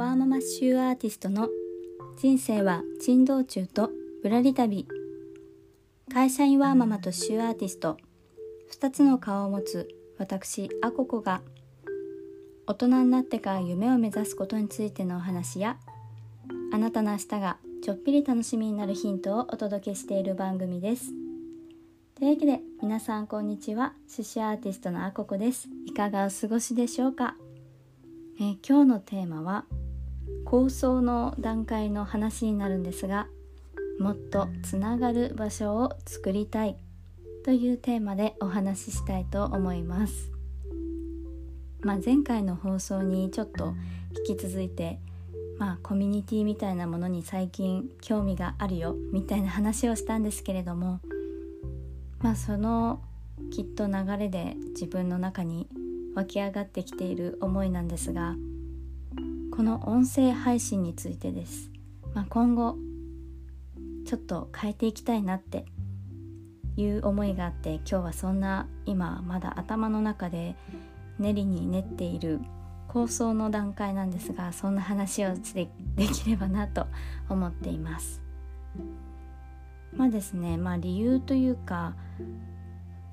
ワーママシューアーティストの人生は珍道中とぶらり旅。会社員ワーママとシューアーティスト。2つの顔を持つ私アココが。大人になってから夢を目指すことについてのお話やあなたの明日がちょっぴり楽しみになるヒントをお届けしている番組です。というわけで皆さんこんにちは。寿司アーティストのあここです。いかがお過ごしでしょうか、え、今日のテーマは構想の段階の話になるんですがもっとつながる場所を作りたいというテーマでお話ししたいと思います、まあ、前回の放送にちょっと引き続いてまあコミュニティみたいなものに最近興味があるよみたいな話をしたんですけれどもまあそのきっと流れで自分の中に湧き上がってきている思いなんですがこの音声配信についてです、まあ、今後ちょっと変えていきたいなっていう思いがあって今日はそんな今まだ頭の中で練りに練っている構想の段階なんですがそんな話をできればなと思っています。まあですねまあ理由というか、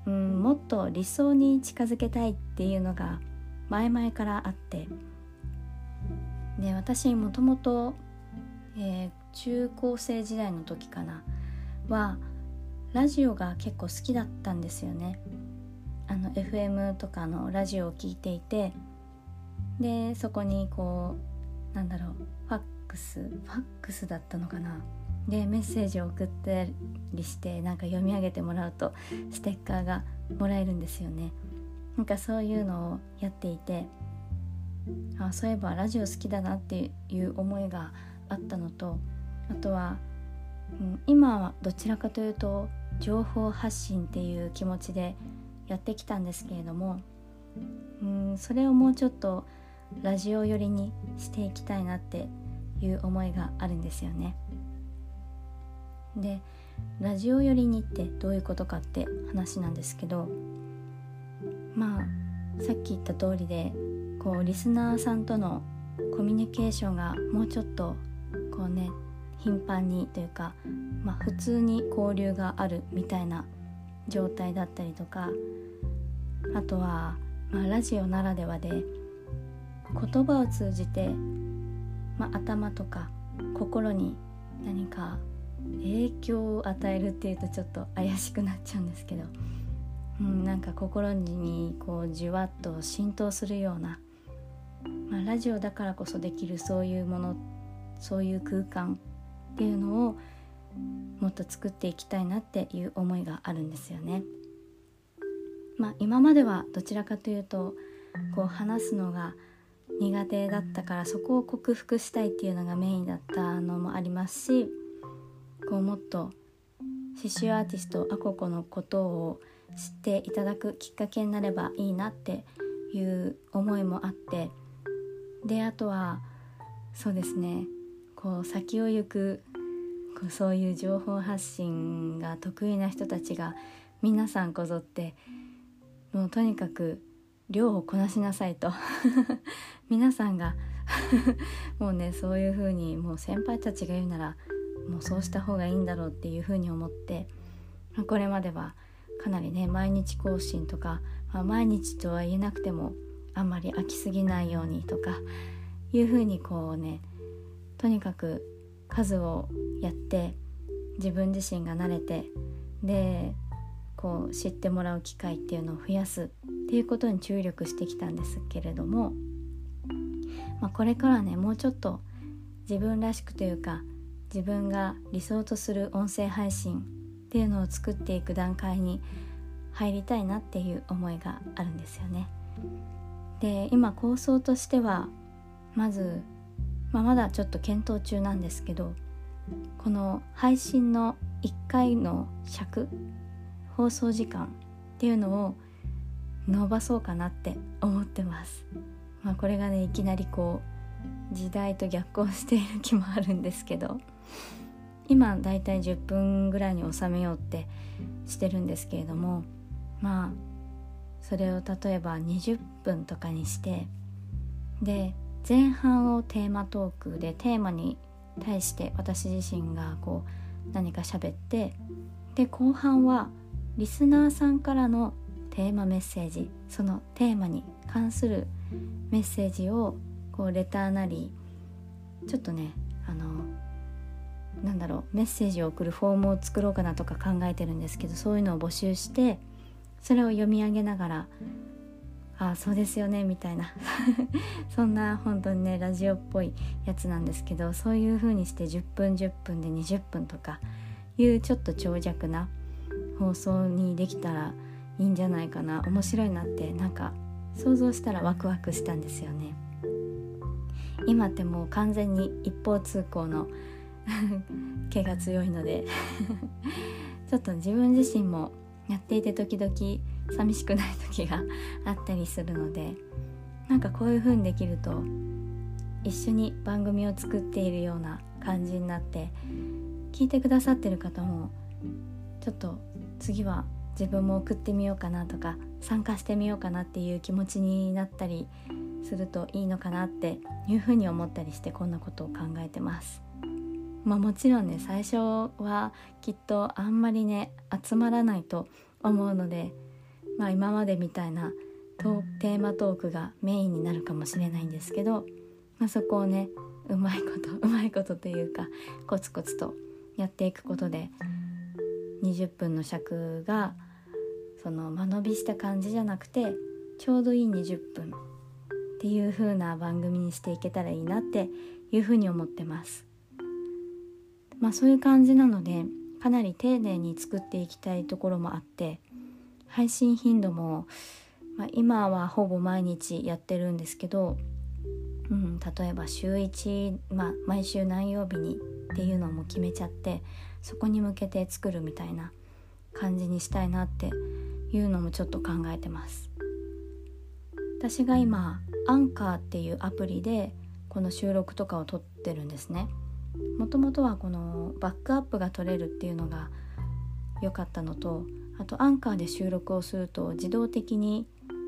うん、もっと理想に近づけたいっていうのが前々からあってで私もともと中高生時代の時かなはラジオが結構好きだったんですよね。あの FM とかのラジオを聴いていてでそこにこうなんだろうファックスファックスだったのかなでメッセージを送ったりしてなんか読み上げてもらうとステッカーがもらえるんですよねなんかそういうのをやっていてあそういえばラジオ好きだなっていう思いがあったのとあとは、うん、今はどちらかというと情報発信っていう気持ちでやってきたんですけれども、うん、それをもうちょっとラジオ寄りにしていきたいなっていう思いがあるんですよね。でラジオ寄りにってどういうことかって話なんですけどまあさっき言った通りでこうリスナーさんとのコミュニケーションがもうちょっとこうね頻繁にというか、まあ、普通に交流があるみたいな状態だったりとかあとは、まあ、ラジオならではで言葉を通じて、まあ、頭とか心に何か影響を与えるっていうとちょっと怪しくなっちゃうんですけど、うん、なんか心にこうじわっと浸透するような、まあ、ラジオだからこそできるそういうものそういう空間っていうのをもっと作っていきたいなっていう思いがあるんですよね。まあ、今まではどちらかというとこう話すのが苦手だったからそこを克服したいっていうのがメインだったのもありますしこうもっと刺繍アーティストアココのことを知っていただくきっかけになればいいなっていう思いもあってであとはそうですね。こう先を行くこうそういう情報発信が得意な人たちが皆さんこぞってもうとにかく量をこなしなさいと。皆さんが もうねそういう風にもう先輩たちが言うならもうそうした方がいいんだろうっていうふうに思ってこれまではかなりね毎日更新とか、まあ、毎日とは言えなくてもあんまり飽きすぎないようにとかいうふうにこうねとにかく数をやって自分自身が慣れてでこう知ってもらう機会っていうのを増やすっていうことに注力してきたんですけれども、まあ、これからねもうちょっと自分らしくというか自分が理想とする音声配信っていうのを作っていく段階に入りたいなっていう思いがあるんですよね。で今構想としてはまず、まあ、まだちょっと検討中なんですけどこの配信の1回の尺放送時間っていうのを伸ばそうかなって思ってます。まあ、これがねいきなりこう時代と逆行している気もあるんですけど今だいたい10分ぐらいに収めようってしてるんですけれどもまあそれを例えば20分とかにしてで前半をテーマトークでテーマに対して私自身がこう何か喋ってで後半はリスナーさんからのテーマメッセージそのテーマに関するメッセージをこうレターなりちょっとねあのなんだろうメッセージを送るフォームを作ろうかなとか考えてるんですけどそういうのを募集してそれを読み上げながらああそうですよねみたいな。そんな本当にねラジオっぽいやつなんですけどそういう風にして10分10分で20分とかいうちょっと長尺な放送にできたらいいんじゃないかな。面白いなってなんか想像したらワクワクしたんですよね。今ってもう完全に一方通行の 毛が強いので。ちょっと自分自身もやっていて時々寂しくない時があったりするのでなんかこういう風にできると一緒に番組を作っているような感じになって聞いてくださってる方もちょっと次は自分も送ってみようかなとか参加してみようかなっていう気持ちになったりするといいのかなっていうふうに思ったりしてこんなことを考えてます。まあ、もちろんね最初はきっとあんまりね集まらないと思うのでまあ、今までみたいなテーマトークがメインになるかもしれないんですけど、まあ、そこをねうまいこと うまいことというかコツコツとやっていくことで20分の尺がその間延びした感じじゃなくてちょうどいい20分っていう風な番組にしていけたらいいなっていう風に思ってます。まあそういう感じなのでかなり丁寧に作っていきたいところもあって配信頻度も、まあ、今はほぼ毎日やってるんですけど、うん、例えば週1、まあ、毎週何曜日にっていうのも決めちゃってそこに向けて作るみたいな感じにしたいなっていうのもちょっと考えてます。私が今アンカーっていうアプリでこの収録とかを撮ってるんですね。もともとはこのバックアップが取れるっていうのが良かったのとあとアンカーで収録をすると自動的に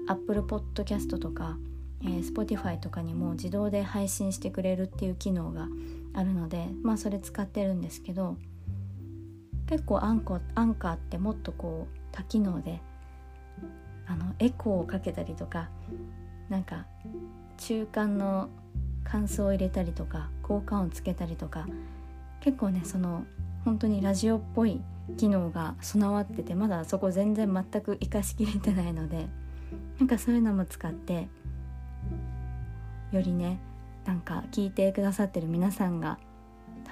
Apple Podcast とか、えー、Spotify とかにも自動で配信してくれるっていう機能があるのでまあそれ使ってるんですけど結構アンコアンカーってもっとこう多機能であのエコーをかけたりとかなんか中間の感想を入れたりとか効果音つけたりとか結構ねその本当にラジオっぽい機能が備わっててまだそこ全然全く活かしきれてないのでなんかそういうのも使ってよりねなんか聞いてくださってる皆さんが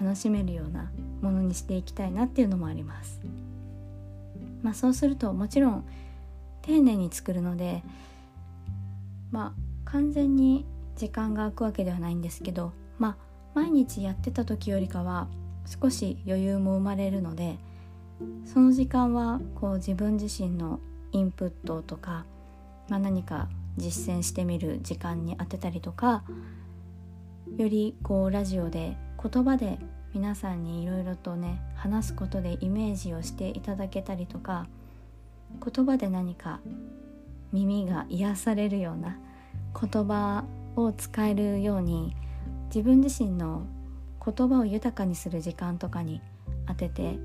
楽しめるようなものにしていきたいなっていうのもあります。まあそうするともちろん丁寧に作るのでまあ完全に時間が空くわけではないんですけどまあ毎日やってた時よりかは少し余裕も生まれるのでその時間はこう自分自身のインプットとか、まあ、何か実践してみる時間に当てたりとかよりこうラジオで言葉で皆さんにいろいろとね話すことでイメージをしていただけたりとか言葉で何か耳が癒されるような言葉を使えるように自分自身の言葉を豊かにする時間とかに当てて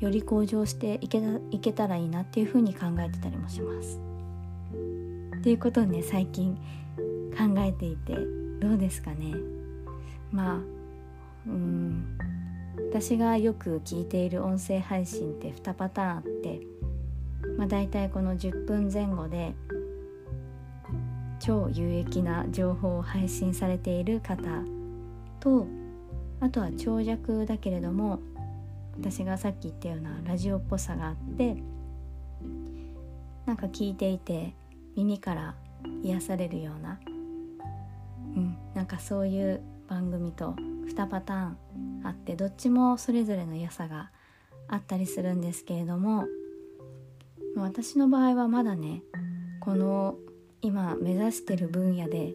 より向上していけたいけたらいいなっていうふうに考えてたりもします。っていうことをね最近考えていてどうですかねまあうん私がよく聞いている音声配信って2パターンあって、まあ、大体この10分前後で超有益な情報を配信されている方とあとは長尺だけれども私がさっき言ったようなラジオっぽさがあってなんか聞いていて耳から癒されるような、うん、なんかそういう番組と2パターンあってどっちもそれぞれの良さがあったりするんですけれども私の場合はまだねこの今目指してる分野で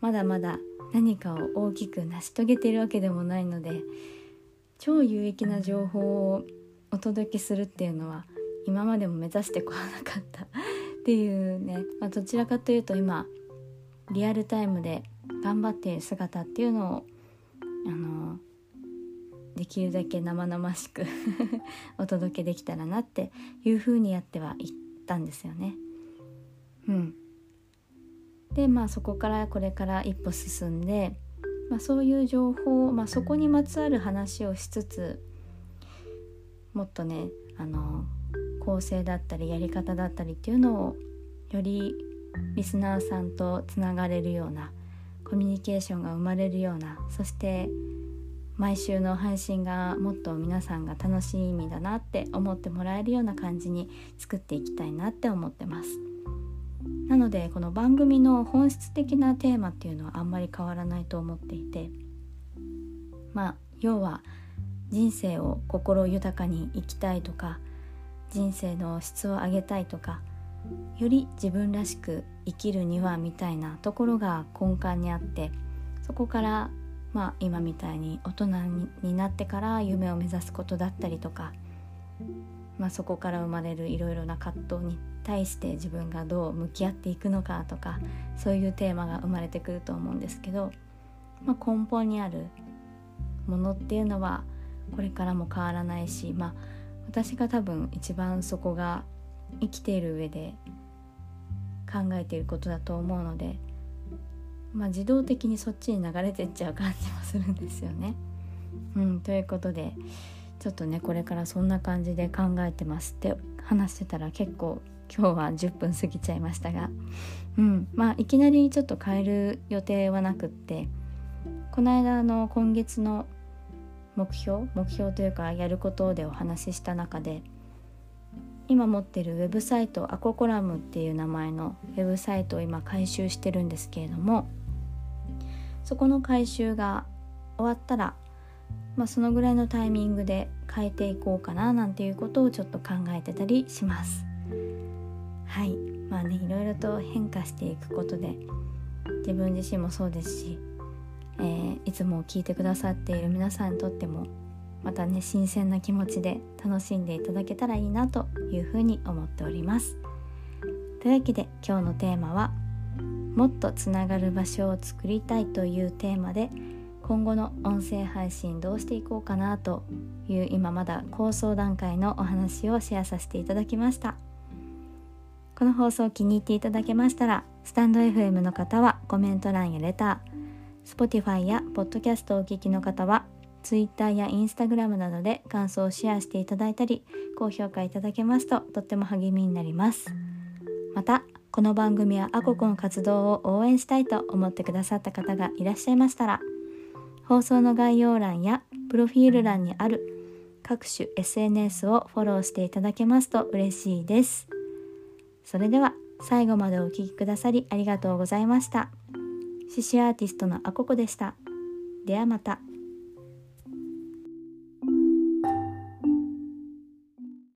まだまだ何かを大きく成し遂げてるわけでもないので超有益な情報をお届けするっていうのは今までも目指してこなかったっていうね、まあ、どちらかというと今リアルタイムで頑張っている姿っていうのをあのできるだけ生々しく お届けできたらなっていうふうにやってはいったんですよね。うん、でまあそこからこれから一歩進んで、まあ、そういう情報、まあ、そこにまつわる話をしつつもっとねあの構成だったりやり方だったりっていうのをよりリスナーさんとつながれるようなコミュニケーションが生まれるようなそして毎週の配信がもっと皆さんが楽しみだなって思ってもらえるような感じに作っていきたいなって思ってます。なのでこの番組の本質的なテーマっていうのはあんまり変わらないと思っていてまあ要は人生を心豊かに生きたいとか人生の質を上げたいとかより自分らしく生きるにはみたいなところが根幹にあってそこからまあ今みたいに大人になってから夢を目指すことだったりとか、まあ、そこから生まれるいろいろな葛藤に対して自分がどう向き合っていくのかとかそういうテーマが生まれてくると思うんですけど、まあ、根本にあるものっていうのはこれからも変わらないし、まあ、私が多分一番そこが生きている上で考えていることだと思うので、まあ、自動的にそっちに流れてっちゃう感じもするんですよね。うん、ということでちょっとねこれからそんな感じで考えてますって話してたら結構今日は10分過ぎちゃいましたが、うん、まあいきなりちょっと変える予定はなくって。この間の今月の目標目標というかやることでお話しした中で今持ってるウェブサイトアココラムっていう名前のウェブサイトを今改修してるんですけれどもそこの改修が終わったら、まあ、そのぐらいのタイミングで変えていこうかななんていうことをちょっと考えてたりします。はい。まあねいろいろと変化していくことで自分自身もそうですし、えー、いつも聞いてくださっている皆さんにとってもまたね新鮮な気持ちで楽しんでいただけたらいいなというふうに思っております。というわけで今日のテーマはもっとつながる場所を作りたいというテーマで今後の音声配信どうしていこうかなという今まだ構想段階のお話をシェアさせていただきました。この放送を気に入っていただけましたらスタンド FM の方はコメント欄やレター Spotify や Podcast をお聞きの方は Twitter や Instagram などで感想をシェアしていただいたり高評価いただけますととっても励みになります。またこの番組はアココの活動を応援したいと思ってくださった方がいらっしゃいましたら放送の概要欄やプロフィール欄にある各種 SNS をフォローしていただけますと嬉しいです。それでは最後までお聴きくださりありがとうございました。獅子アーティストのあここでした。ではまた。